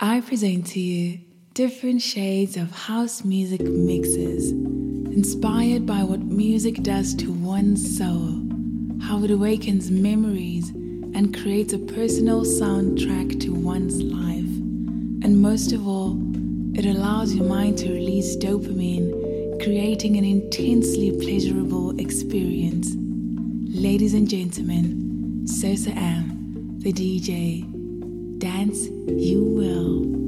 I present to you different shades of house music mixes, inspired by what music does to one's soul, how it awakens memories and creates a personal soundtrack to one's life. And most of all, it allows your mind to release dopamine, creating an intensely pleasurable experience. Ladies and gentlemen, Sosa Am, the DJ. Dance you will.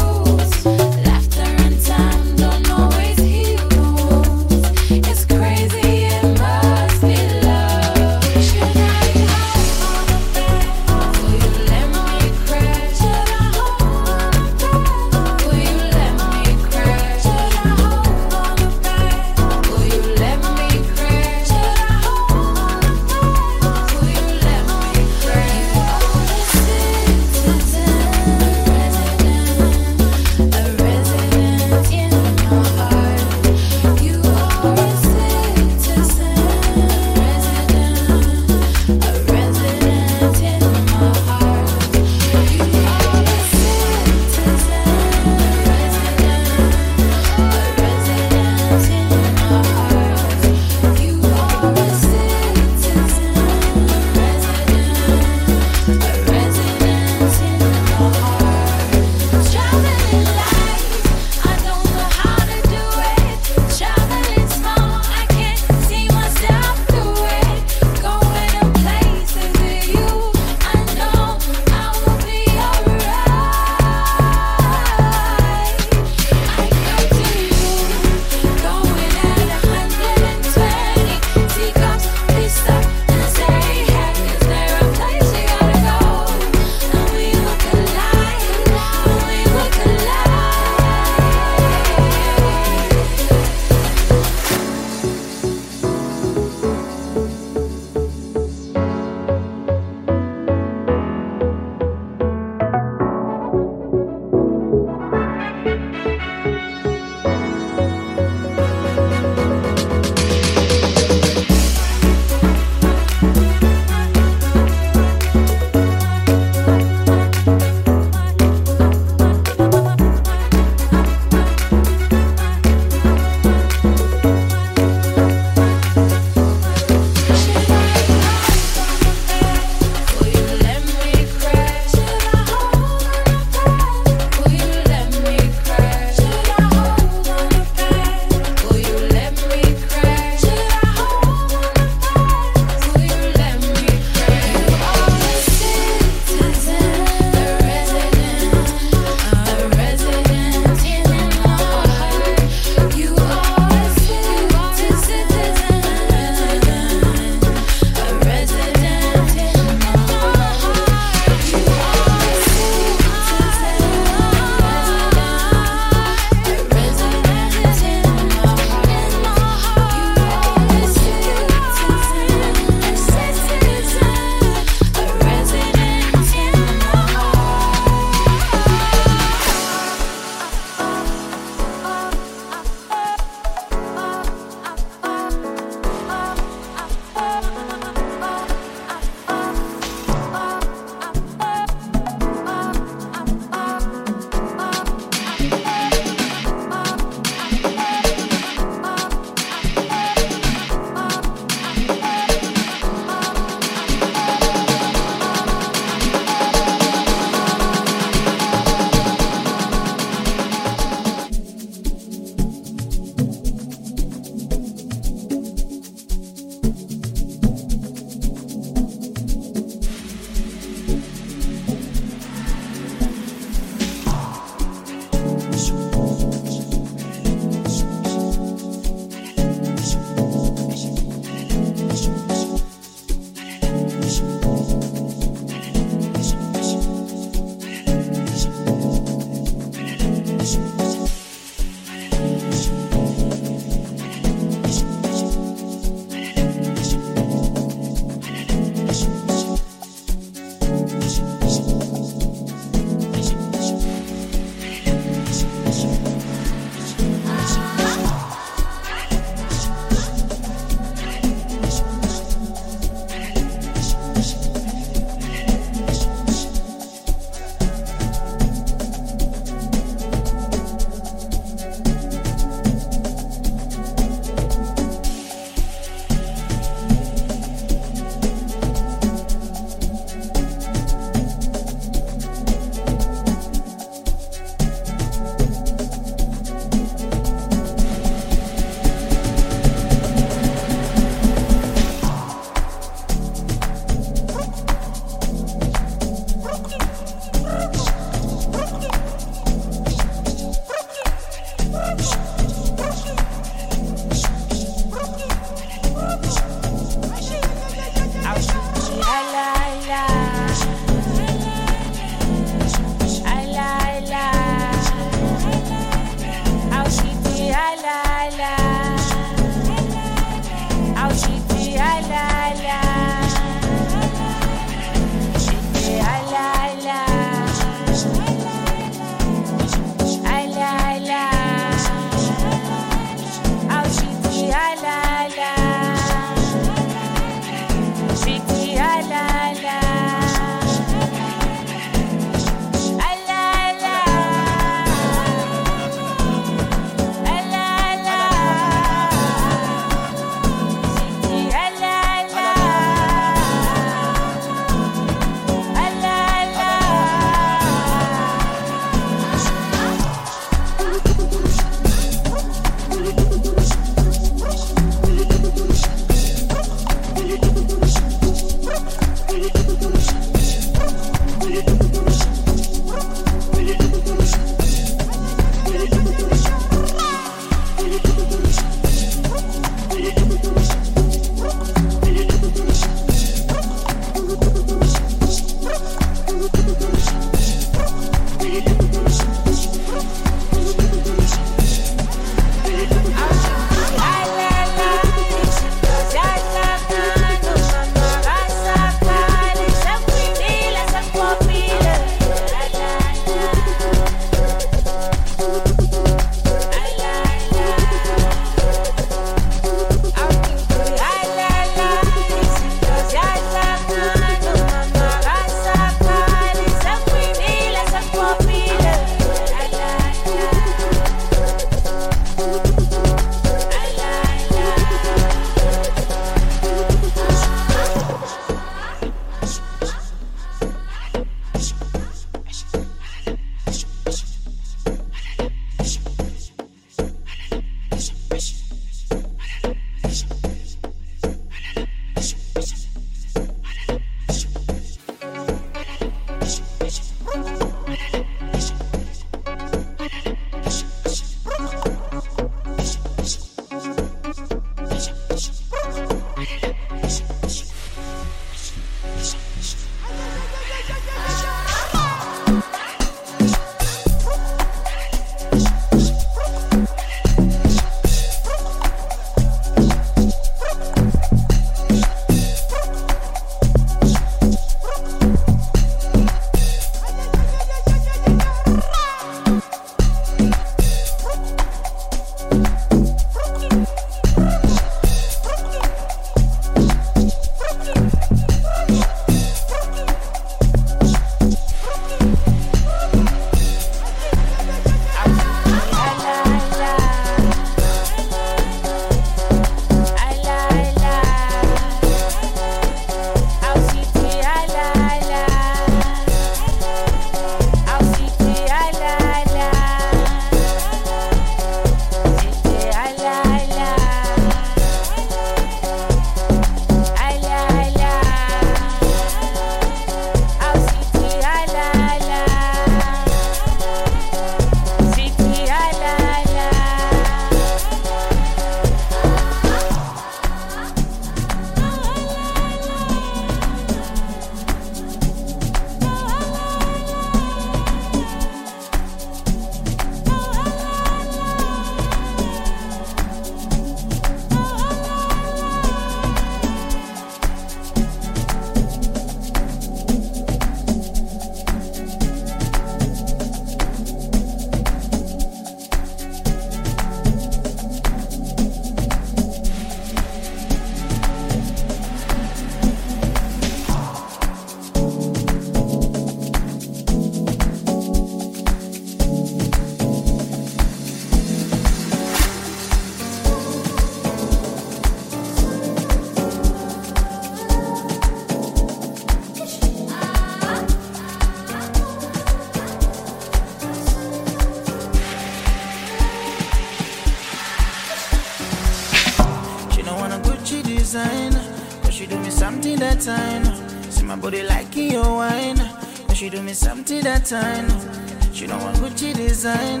That time. She don't want Gucci design.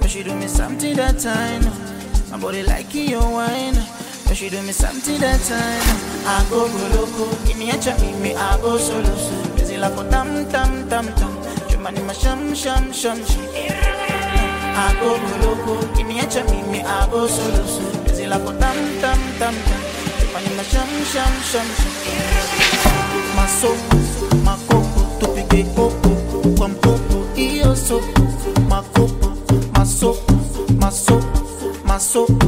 But she do me something that time. My body like your wine. But she do me something that time. I go go loco. Give me a chat, me, me, I go solo. Busy like a tam tam tam tam. Jumani ma sham sham sham sham. I go go loco. Give me a chat, me, me, I go solo. Busy like a tam tam tam tam. Jumani ma sham sham sham sham. Masopo, makopo, tupige kopo kwa mpopo iyo sopo. Makopo, masopo, masopo, masopo,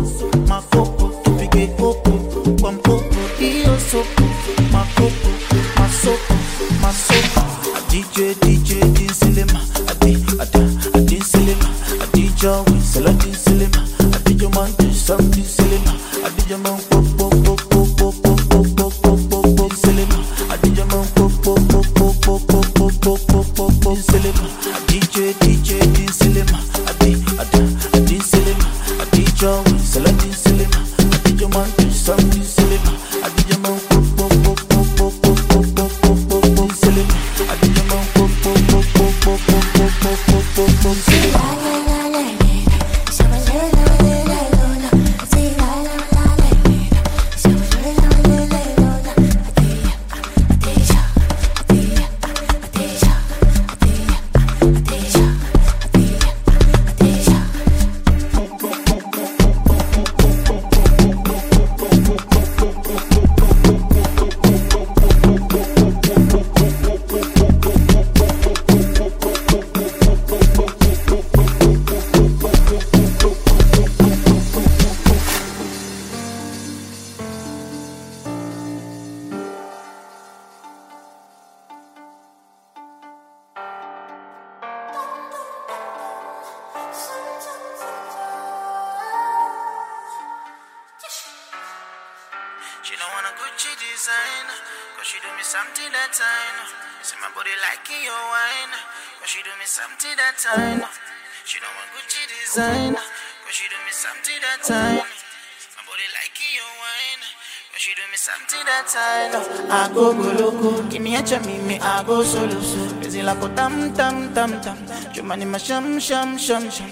Niacha mimi ago solo Penzi lako tam tam tam tam Chuma ni masham sham sham sham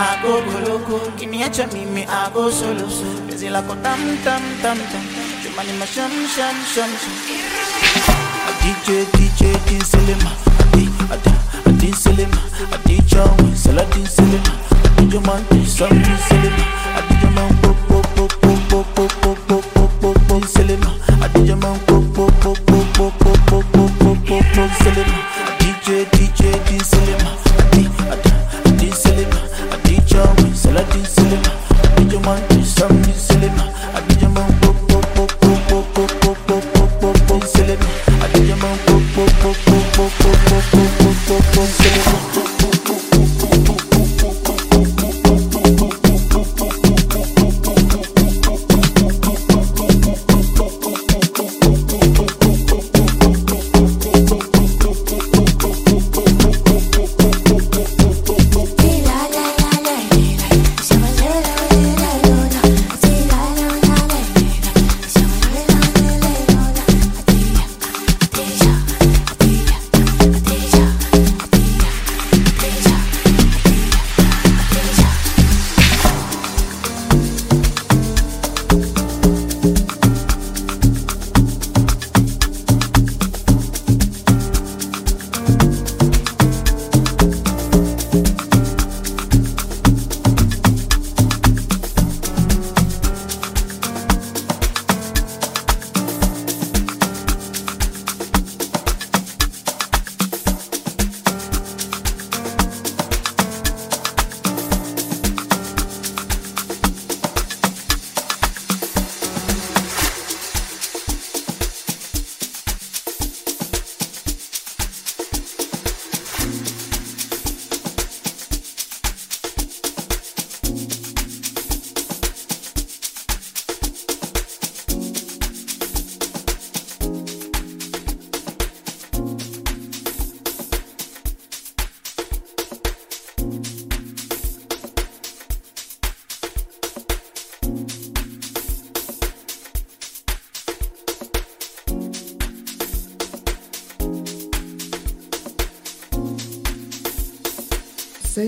Hago goloko Kiniacha mimi ago solo Penzi lako tam tam tam tam Chuma ni masham sham sham sham DJ DJ Din Selema. Adi Ada adi Selema. Adi Chawi Saladin Selema. Adi Joman Sam Selema. Adi Joman Pop pop pop pop pop pop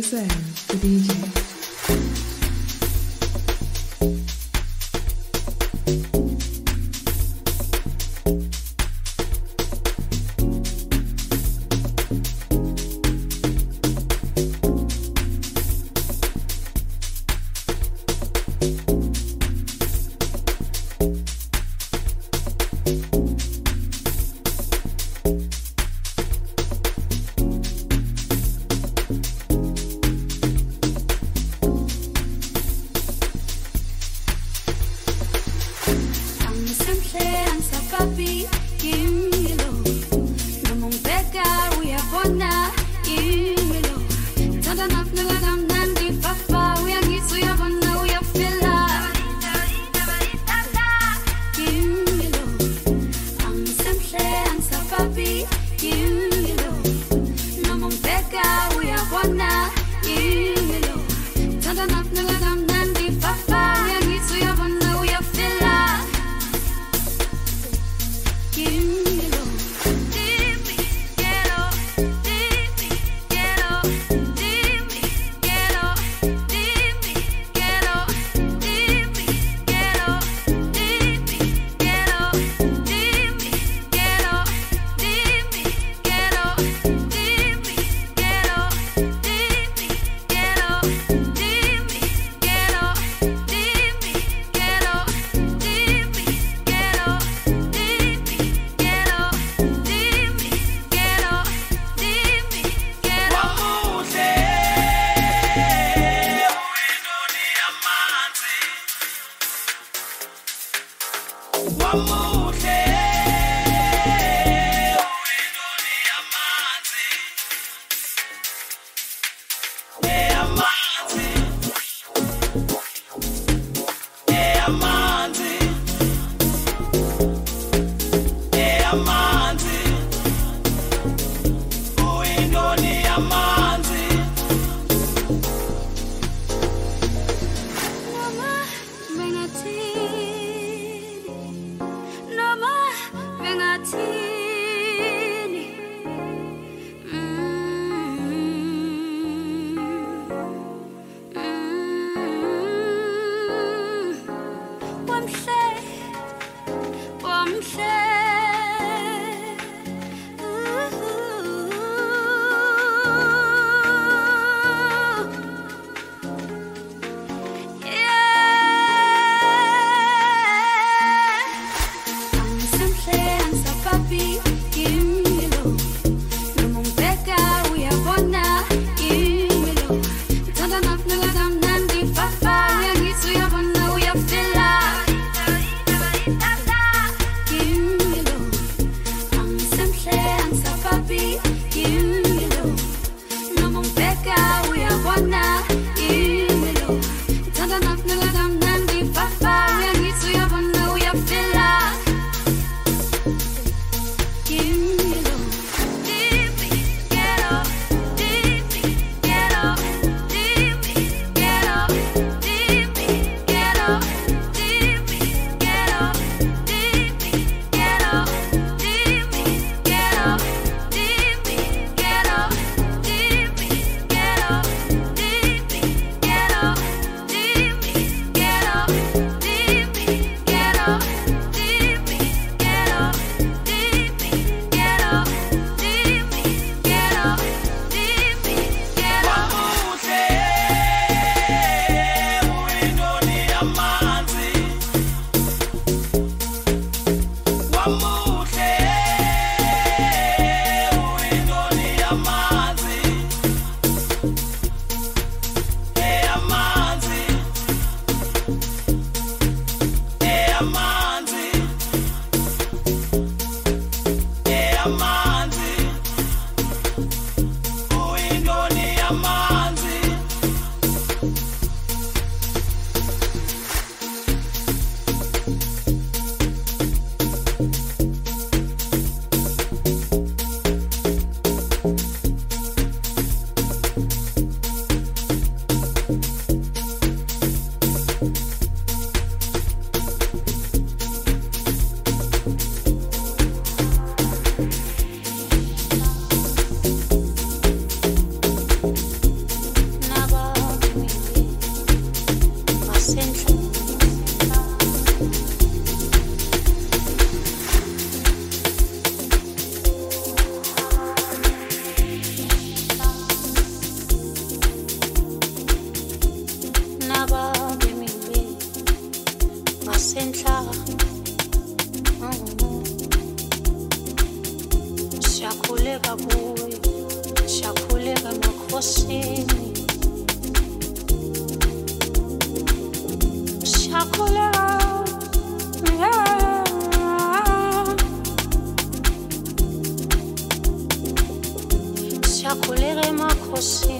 This is the DJ shakhuleka kuwe shakhuleka nokhosini. Shakhuleka shakhuleka emakhosini.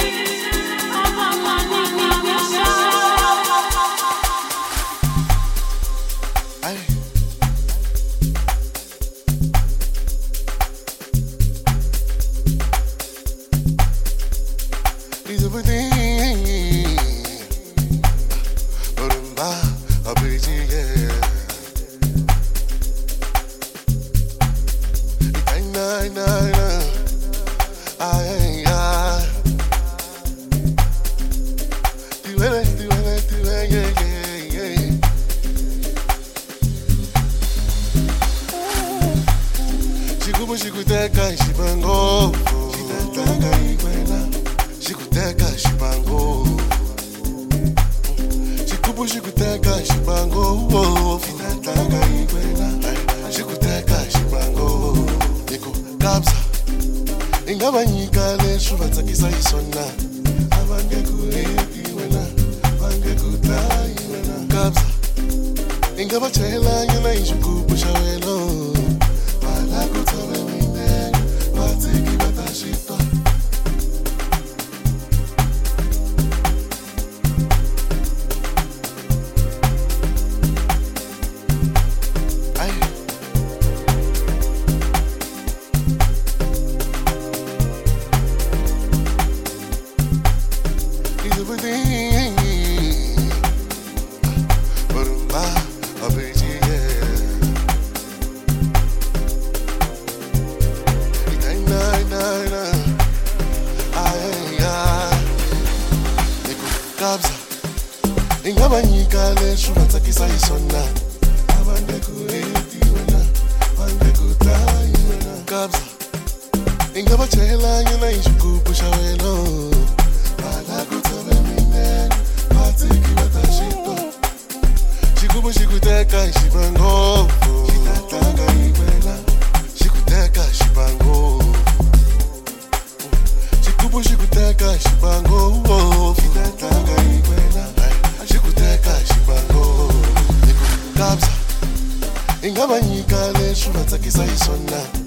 ngale shumatsakisa isona avandekureti wena vandekutayi wena kabza i nga va chelangi na. Hi xigubu xa wena hala ku tshove minene vatiki va ta xitwa xigubu xi ku teka hi ximangovo xi ta tlanga desire sunlight.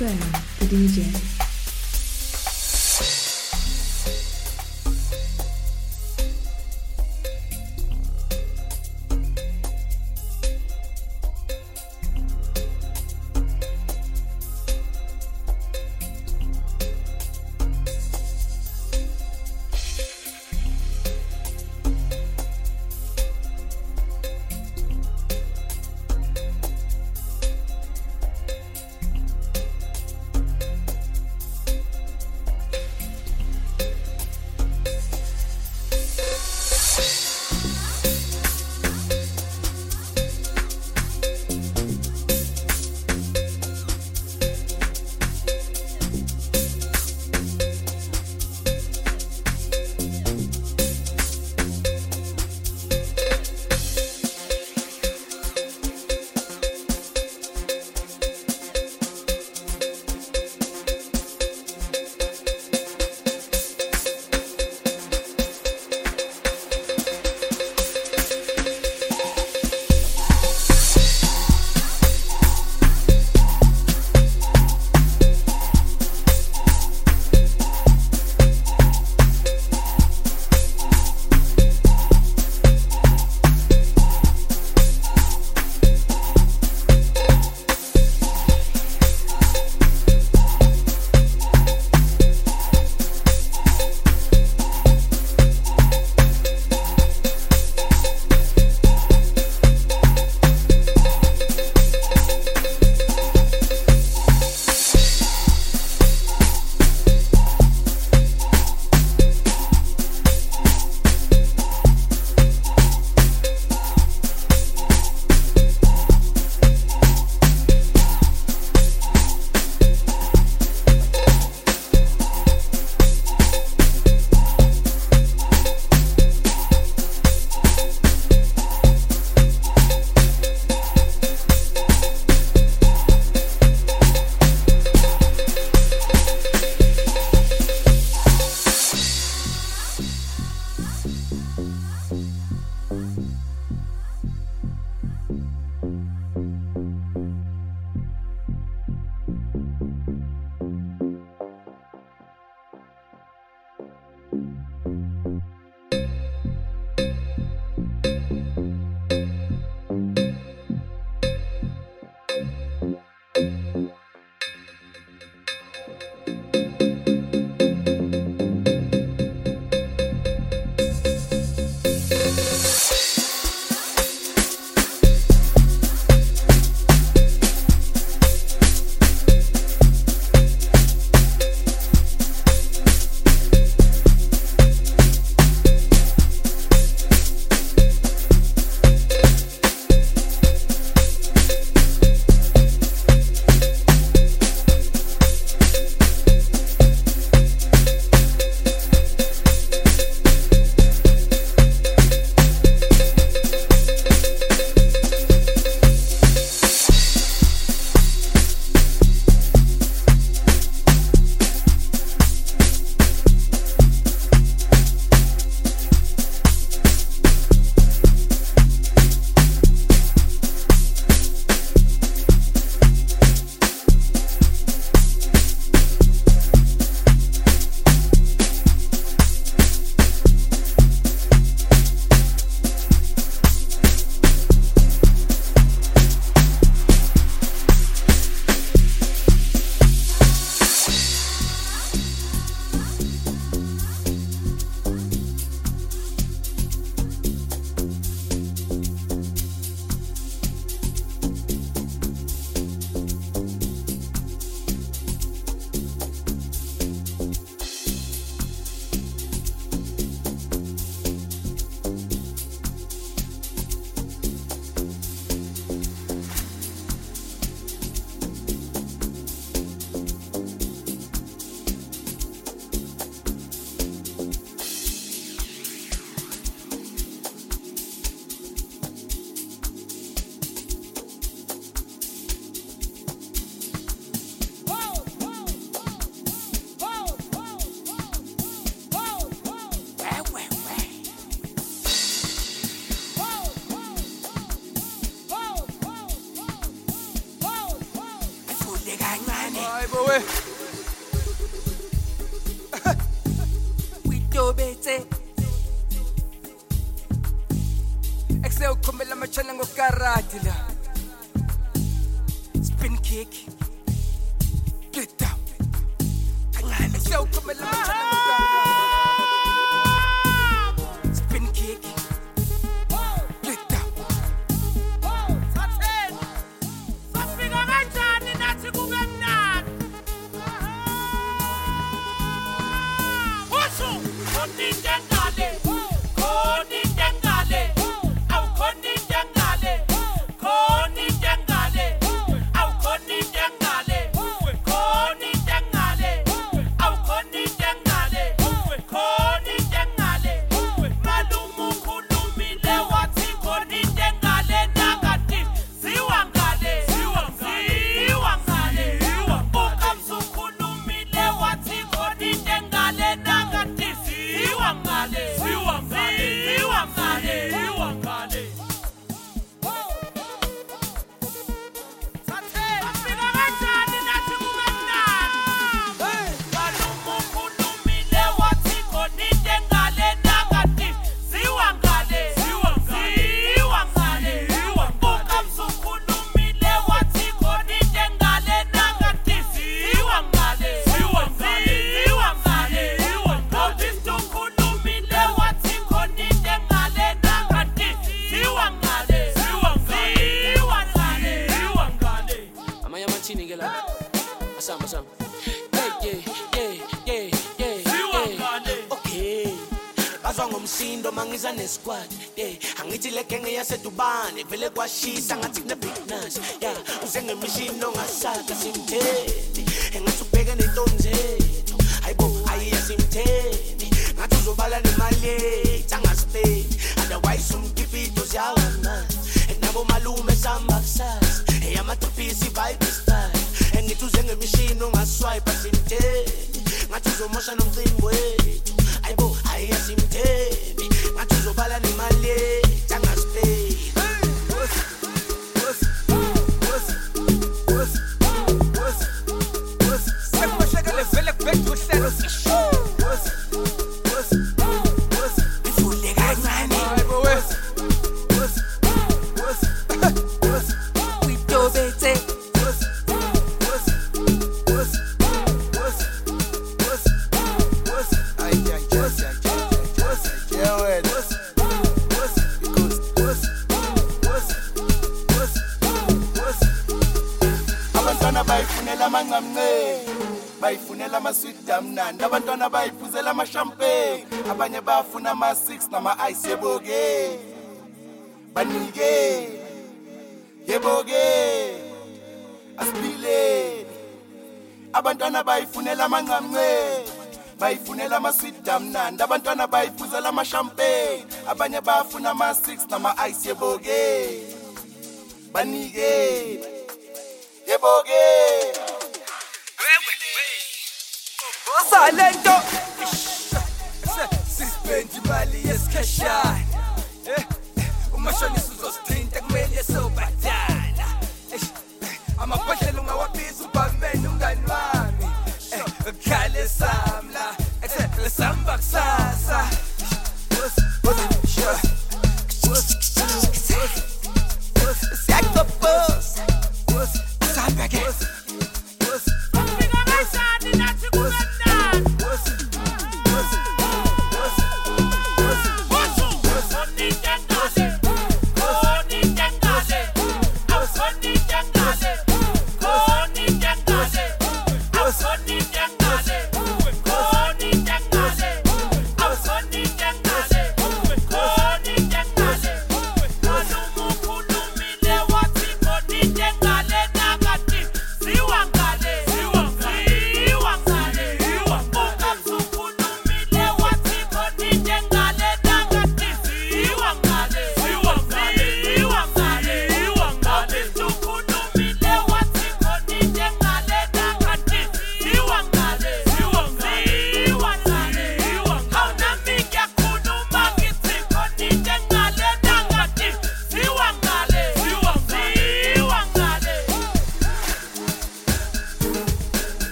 The DJ. Ngomsindo mangiza nesquad yeah. Angithi le genge yasedubane vele kwashisa ngathi kune big nas yeah. Uze ngemishini ongasaka simtheni engathi ubheke nentonzi zethu. Hayibo ayiya simtheni ngathi uzobala nemali yethu angasipeni otherwise umkipito ziyawangana nabo malume samba kusasa. Eyamatripisi vibe style engithi uze ngemishini ongaswipe simtheni ngathi uzomosha nomcimbi wethu. Ayibo ayiya simtheni ngathi uzobala bafuna ama-six nama-ice yeboke banike. Yeboke asiphileni abantwana bayifunela amancamnceni bayifunela amaswidi amnandi abantwana bayiphuzela amashampeni abanye bafuna ama-six nama-ice yeboke banike. Yeboke osalento ubende imali yesikashana eh, eh, uma shonisa uzosithinta kumele é yesobhati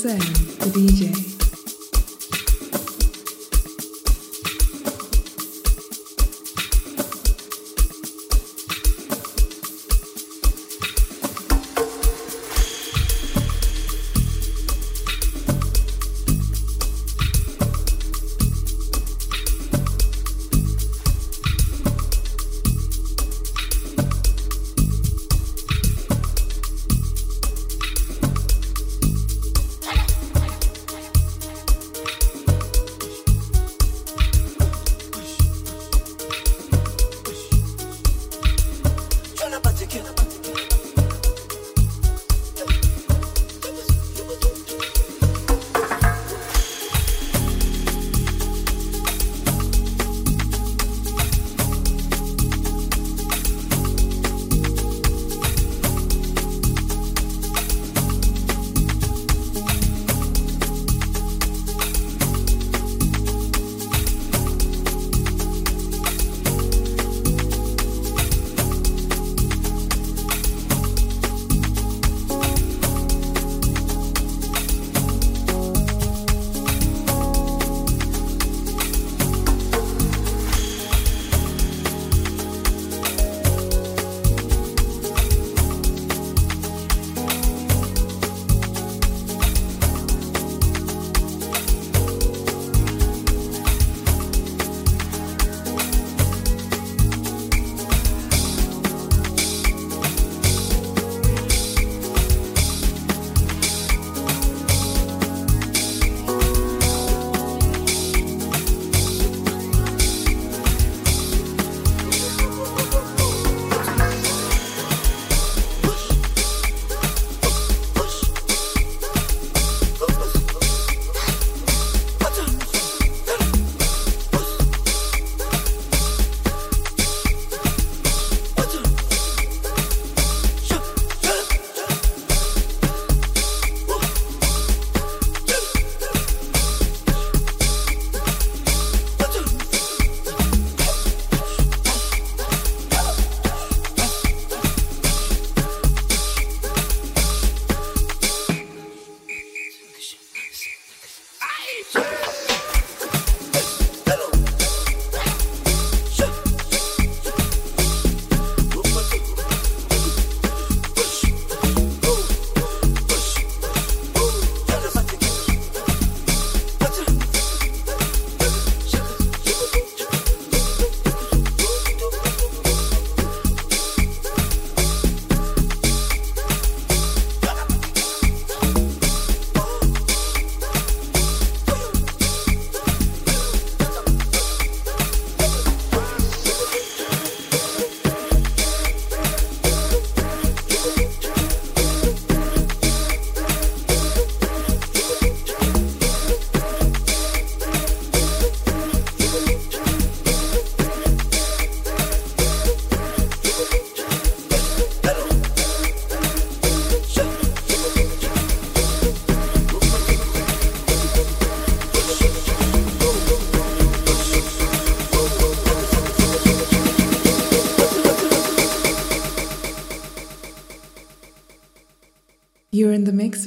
Sam, the DJ.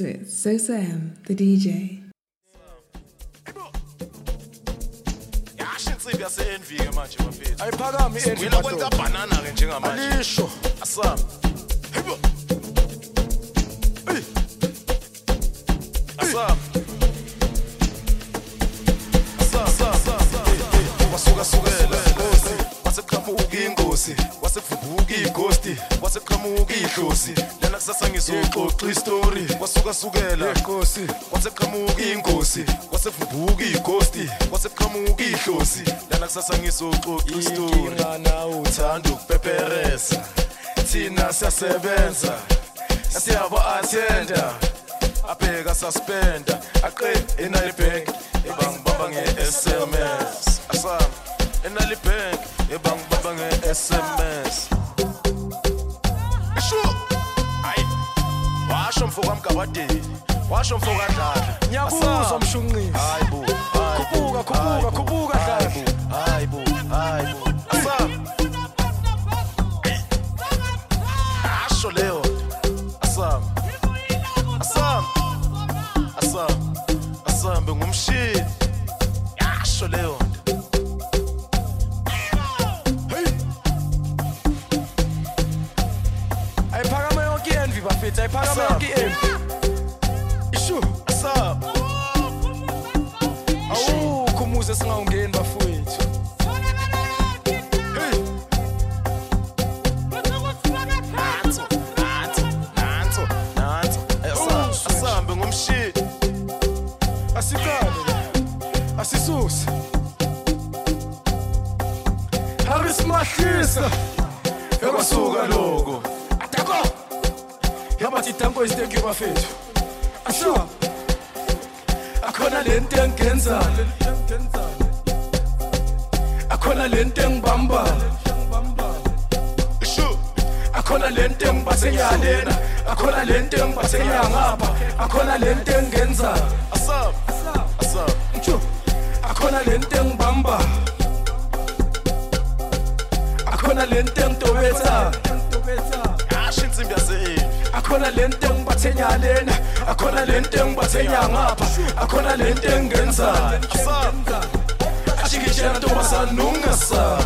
Mix with So Sam, the DJ. manje kwenza njengamanje alisho asam hibo asam inkosi igosti kwaseqhamuka idlozi lana kusasa ngizoxoxa istori kwasukasukela inkosi kwaseqhamuka ingozi kwasevumbuka igosti kwaseqhamuka idlozi lana kusasa ngizoxoxa istori nawe uthanda ukupeperesa thina siyasebenza siyaba-athenda abheka suspenda aqe enali bank ebangibamba nge-sms asam enali bank ebangibamba nge-sms hayi washo mfo kamgabadeni washo mfo kadlala. Ngiyakuza mshunqisi hayi bo khubuka khubuka khubuka dlala. hayi bo hayi bo. Asaba. Asho leyo. Asam. Asam. Asam. Asam. ngumshini. Asho leyo. Tete, para mı ki ev? Işu, asa. Awu, kumuze sana ungeni bafowethu. Asikale, eu abisimahlisa, ekasuka loko. wathi dambo isiteki bafethu asho akhona lento engiyenzayo akhona lento engibambayo akhona lento engibase ngiyalena akhona lento engibase ngiyangapha akhona lento engiyenzayo asap asap akhona lento engibambayo akhona lento engitobethayo akhona lento engibathe nyalena akhona lento engibathe nyangapha akhona lento engenza ashikishela ntombazana ungasabi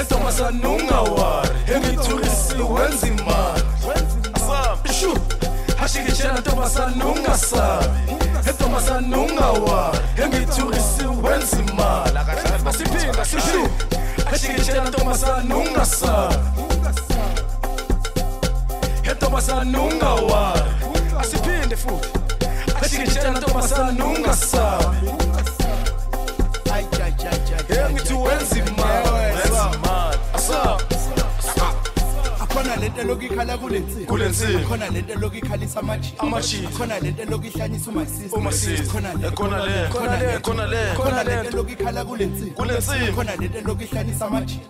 entombazana ungawari engithulisi wenza imali. Shu ashikishela ntombazana ungasabi entombazana ungawari engithulisi wenza imali. Asiphinda sishu ashikishela ntombazana ungasabi entombazana ungawari asiphinde futhi ashikishela ntombazana ungasabi engithi wenza lento eloku ikhala kule nsipho kule nsimbi. akhona lento eloku ikhalisa amajini. Akhona lento eloku ihlanyisa uma oh, Uma sis. Ekhona le, ekhona le, ekhona le. akhona lento eloku ikhala kule nsipho Kule nsimbi. akhona lento eloku ihlanyisa amajini.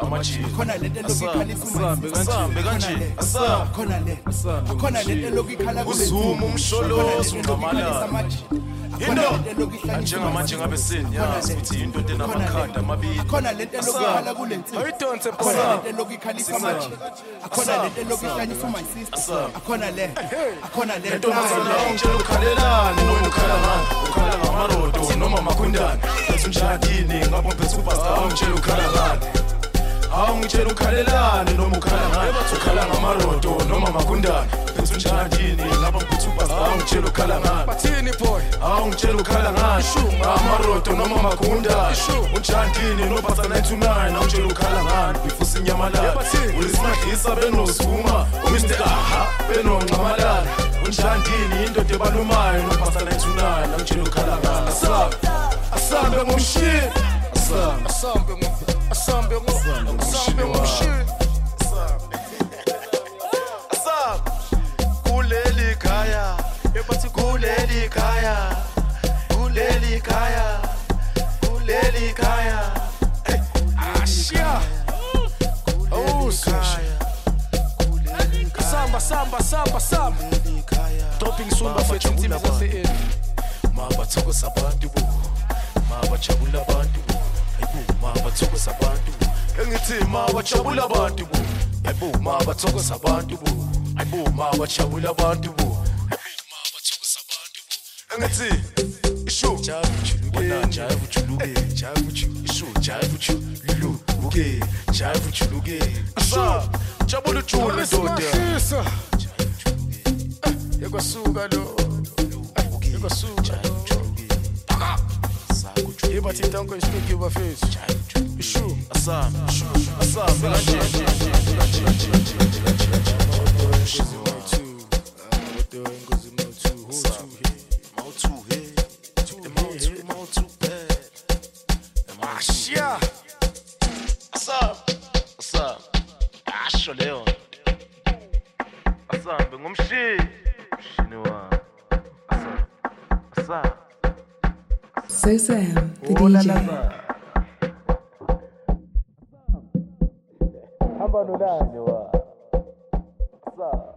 Akhona lento Asap, ikhalisa uma asambe kanje, kanje. Asap. akhona le. Akhona lento eloku ikhala kule Uzuma, umsholozi, Akhona indoda njengamanje ngabe seniyazi ukuthi indoda enamakhanda amabili. khona lento elokukhala kule nsizwa ayidonse khona lento elokukhalisa manje akhona lento elokuhlanyisa my sister. Akhona le. Akhona le nto manje ukhalelani noma ukhala ngani? Ukhala ngamarodo noma makhundane bese njani ngabe mphethe ubasa ngitshela ukhala ngani? hawu ngitshela ukhalelane noma ukhala ngani ukhala ngamarodo noma makundane phethe unjanini ngaba ngiphuthuba hawu ngitshela ukhala ngani bathini boy? Hawu ngitshela ukhala ngani shuma amarodo noma makundane unjandini nobasa 929 awutshela ukhala ngani before sinyamalala ulisimahisa benosuma umr. Aha benongxamalala unjandini indoda ebalumayo nobasa 929 awutshela ukhala ngani asabe. Asabe ngomshini. Asambe asambe ngo asambe ngo asambe ngomshini asambe kuleli khaya ebathi kuleli khaya kuleli khaya kuleli khaya ashiya oh sisha samba samba samba samba. Dropping soon bafethu insimbi zase mabathokoza abantu bo. Mabajabula abantu bo. yebo ma bathokoza abantu engithi ma bajabula abantu bo. Yebo ma bathokoza abantu bo. Yebo ma bajabula abantu bo. Engithi isho jabu chuluke jabu chuluke jabu isho jabu chuluke jabu chuluke asho jabula chulu ndoda. Eh, yakwasuka lo. Eh, yakwasuka lo. Yekwasuka yebathi tanko isiteki bafethu ishu Asam, asam, kanje Mawuthu he, mawuthu mawuthu bad. ashiya Asam, asam. Asho leyo. Asambe ngomshini. Mshini wami. Asam. Asam. So Sam, the DJ. La, la, la.